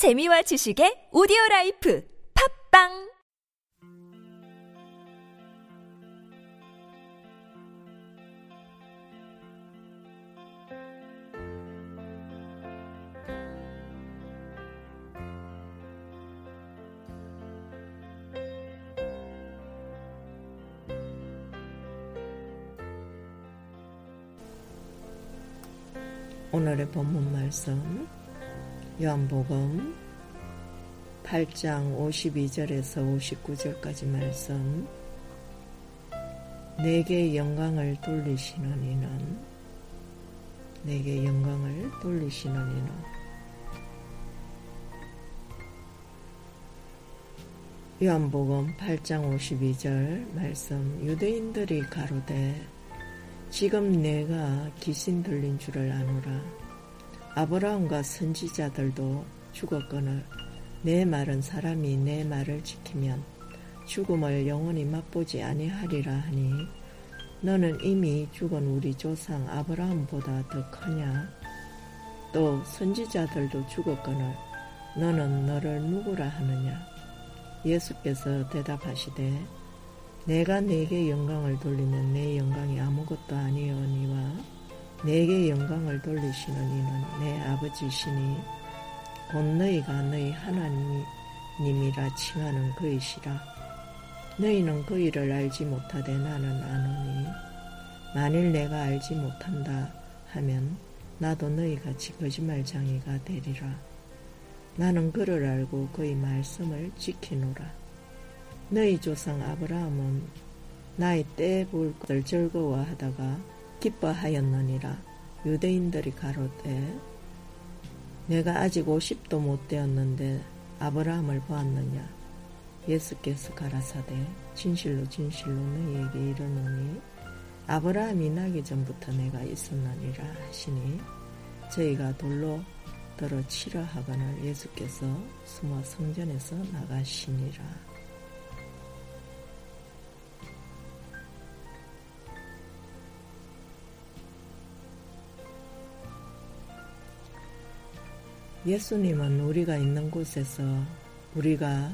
재미와 지식의 오디오 라이프 팝빵! 오늘의 본문 말씀 요한복음 8장 52절에서 59절까지 말씀. 내게 영광을 돌리시는 이는 내게 영광을 돌리시는 이는. 요한복음 8장 52절 말씀. 유대인들이 가로되 지금 내가 귀신 들린 줄을 아노라. 아브라함과 선지자들도 죽었거늘 내 말은 사람이 내 말을 지키면 죽음을 영원히 맛보지 아니하리라 하니 너는 이미 죽은 우리 조상 아브라함보다 더 크냐? 또 선지자들도 죽었거늘 너는 너를 누구라 하느냐? 예수께서 대답하시되 내가 내게 영광을 돌리면 내 영광이 아무것도 아니오니와 내게 영광을 돌리시는 이는 내 아버지시니 곧 너희가 너희 하나님이라 칭하는 그이시라. 너희는 그이를 알지 못하되 나는 아노니. 만일 내가 알지 못한다 하면 나도 너희같이 거짓말장이가 되리라. 나는 그를 알고 그의 말씀을 지키노라. 너희 조상 아브라함은 나의 때볼 것을 즐거워하다가 기뻐하였느니라 유대인들이 가로되 내가 아직 50도 못 되었는데 아브라함을 보았느냐 예수께서 가라사대 진실로 진실로 너희에게 이르노니 아브라함이 나기 전부터 내가 있었느니라 하시니 저희가 돌로 들어 치러 하거늘 예수께서 숨어 성전에서 나가시니라. 예수님은 우리가 있는 곳에서 우리가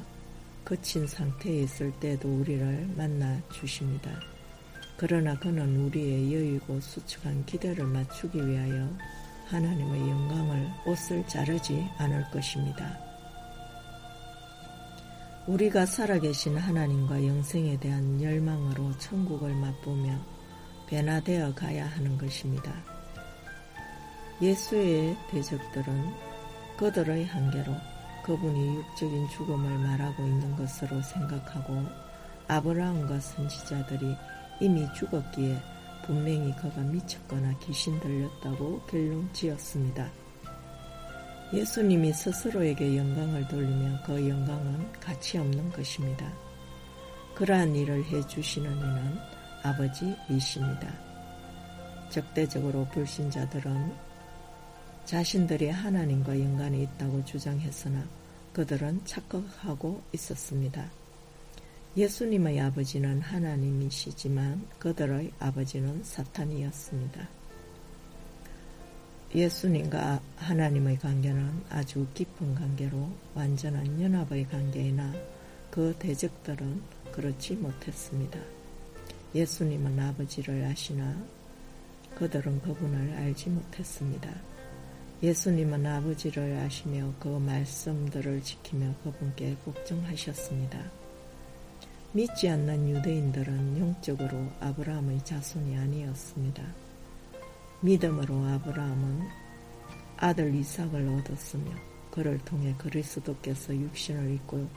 거친 상태에 있을 때도 우리를 만나 주십니다. 그러나 그는 우리의 여유고 수축한 기대를 맞추기 위하여 하나님의 영광을 옷을 자르지 않을 것입니다. 우리가 살아계신 하나님과 영생에 대한 열망으로 천국을 맛보며 변화되어 가야 하는 것입니다. 예수의 대적들은 그들의 한계로 그분이 육적인 죽음을 말하고 있는 것으로 생각하고 아브라함과 선지자들이 이미 죽었기에 분명히 그가 미쳤거나 귀신 들렸다고 결론 지었습니다. 예수님이 스스로에게 영광을 돌리면 그 영광은 가치 없는 것입니다. 그러한 일을 해주시는 이는 아버지이십니다. 적대적으로 불신자들은 자신들이 하나님과 연관이 있다고 주장했으나 그들은 착각하고 있었습니다. 예수님의 아버지는 하나님이시지만 그들의 아버지는 사탄이었습니다. 예수님과 하나님의 관계는 아주 깊은 관계로 완전한 연합의 관계이나 그 대적들은 그렇지 못했습니다. 예수님은 아버지를 아시나 그들은 그분을 알지 못했습니다. 예수님은 아버지를 아시며 그 말씀들을 지키며 그분께 걱정하셨습니다. 믿지 않는 유대인들은 영적으로 아브라함의 자손이 아니었습니다. 믿음으로 아브라함은 아들 이삭을 얻었으며 그를 통해 그리스도께서 육신을 입고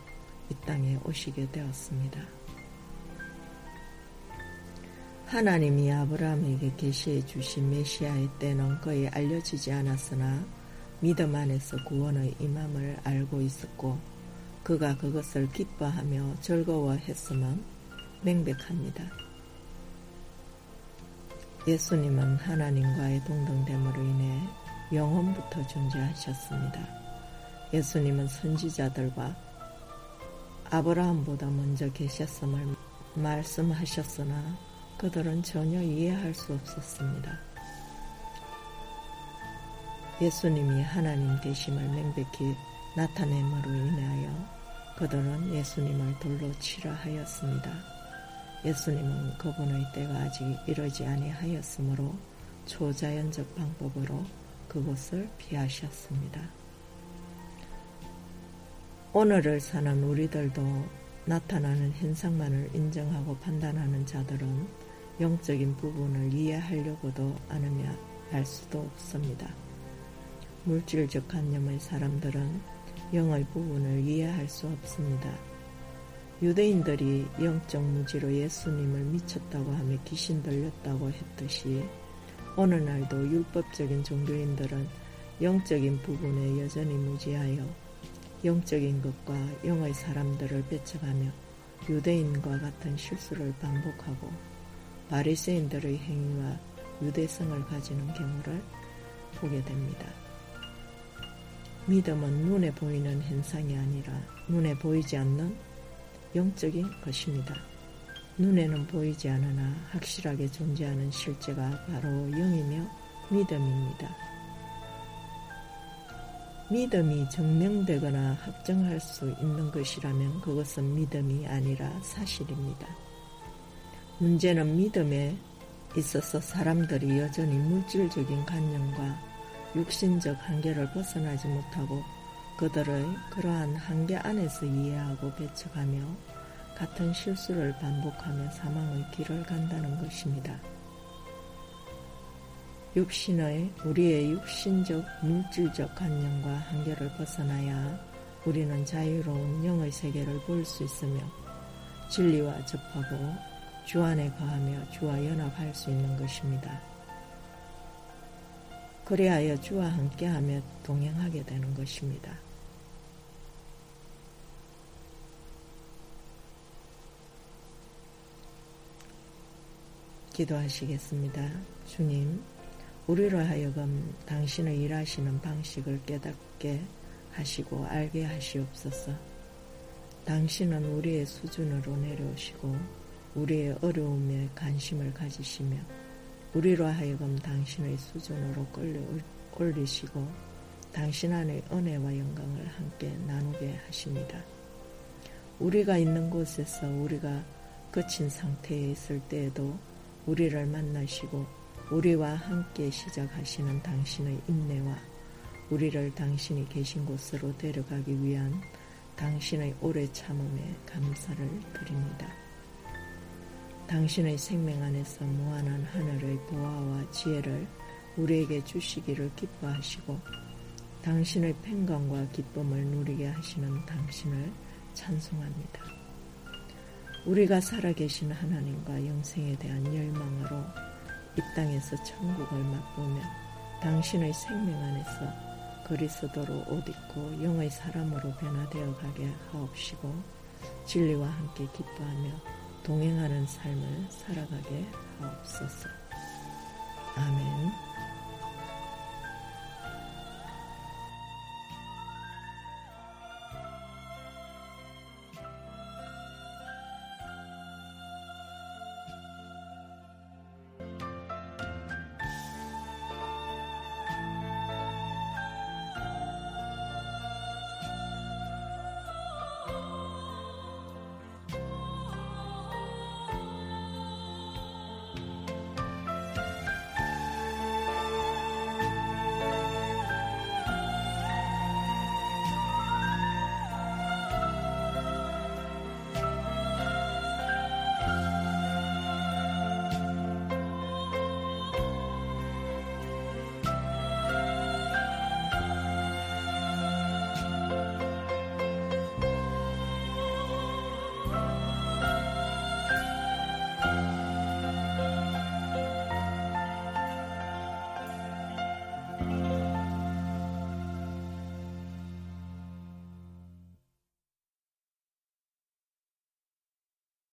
이 땅에 오시게 되었습니다. 하나님이 아브라함에게 계시해 주신 메시아의 때는 거의 알려지지 않았으나 믿음 안에서 구원의 임함을 알고 있었고 그가 그것을 기뻐하며 즐거워했음은 명백합니다. 예수님은 하나님과의 동등됨으로 인해 영원부터 존재하셨습니다. 예수님은 선지자들과 아브라함보다 먼저 계셨음을 말씀하셨으나 그들은 전혀 이해할 수 없었습니다. 예수님이 하나님 되심을 명백히 나타냄으로 인하여 그들은 예수님을 돌로 치라 하였습니다. 예수님은 그분의 때가 아직 이르지 아니하였으므로 초자연적 방법으로 그곳을 피하셨습니다. 오늘을 사는 우리들도 나타나는 현상만을 인정하고 판단하는 자들은 영적인 부분을 이해하려고도 않으며 알 수도 없습니다. 물질적 관념의 사람들은 영의 부분을 이해할 수 없습니다. 유대인들이 영적 무지로 예수님을 미쳤다고 하며 귀신 들렸다고 했듯이 어느 날도 율법적인 종교인들은 영적인 부분에 여전히 무지하여 영적인 것과 영의 사람들을 배척하며 유대인과 같은 실수를 반복하고 바리새인들의 행위와 유대성을 가지는 경우를 보게 됩니다. 믿음은 눈에 보이는 현상이 아니라 눈에 보이지 않는 영적인 것입니다. 눈에는 보이지 않으나 확실하게 존재하는 실제가 바로 영이며 믿음입니다. 믿음이 증명되거나 확정할 수 있는 것이라면 그것은 믿음이 아니라 사실입니다. 문제는 믿음에 있어서 사람들이 여전히 물질적인 관념과 육신적 한계를 벗어나지 못하고 그들의 그러한 한계 안에서 이해하고 배척하며 같은 실수를 반복하며 사망의 길을 간다는 것입니다. 육신의 우리의 육신적 물질적 관념과 한계를 벗어나야 우리는 자유로운 영의 세계를 볼 수 있으며 진리와 접하고 주 안에 거하며 주와 연합할 수 있는 것입니다. 그리하여 주와 함께하며 동행하게 되는 것입니다. 기도하시겠습니다. 주님, 우리로 하여금 당신의 일하시는 방식을 깨닫게 하시고 알게 하시옵소서. 당신은 우리의 수준으로 내려오시고 우리의 어려움에 관심을 가지시며 우리로 하여금 당신의 수준으로 끌려 올리시고 당신 안의 은혜와 영광을 함께 나누게 하십니다. 우리가 있는 곳에서 우리가 거친 상태에 있을 때에도 우리를 만나시고 우리와 함께 시작하시는 당신의 인내와 우리를 당신이 계신 곳으로 데려가기 위한 당신의 오래 참음에 감사를 드립니다. 당신의 생명 안에서 무한한 하늘의 보화와 지혜를 우리에게 주시기를 기뻐하시고 당신의 평강과 기쁨을 누리게 하시는 당신을 찬송합니다. 우리가 살아계신 하나님과 영생에 대한 열망으로 이 땅에서 천국을 맛보며 당신의 생명 안에서 그리스도로 옷 입고 영의 사람으로 변화되어 가게 하옵시고 진리와 함께 기뻐하며 동행하는 삶을 살아가게 하옵소서. 아멘.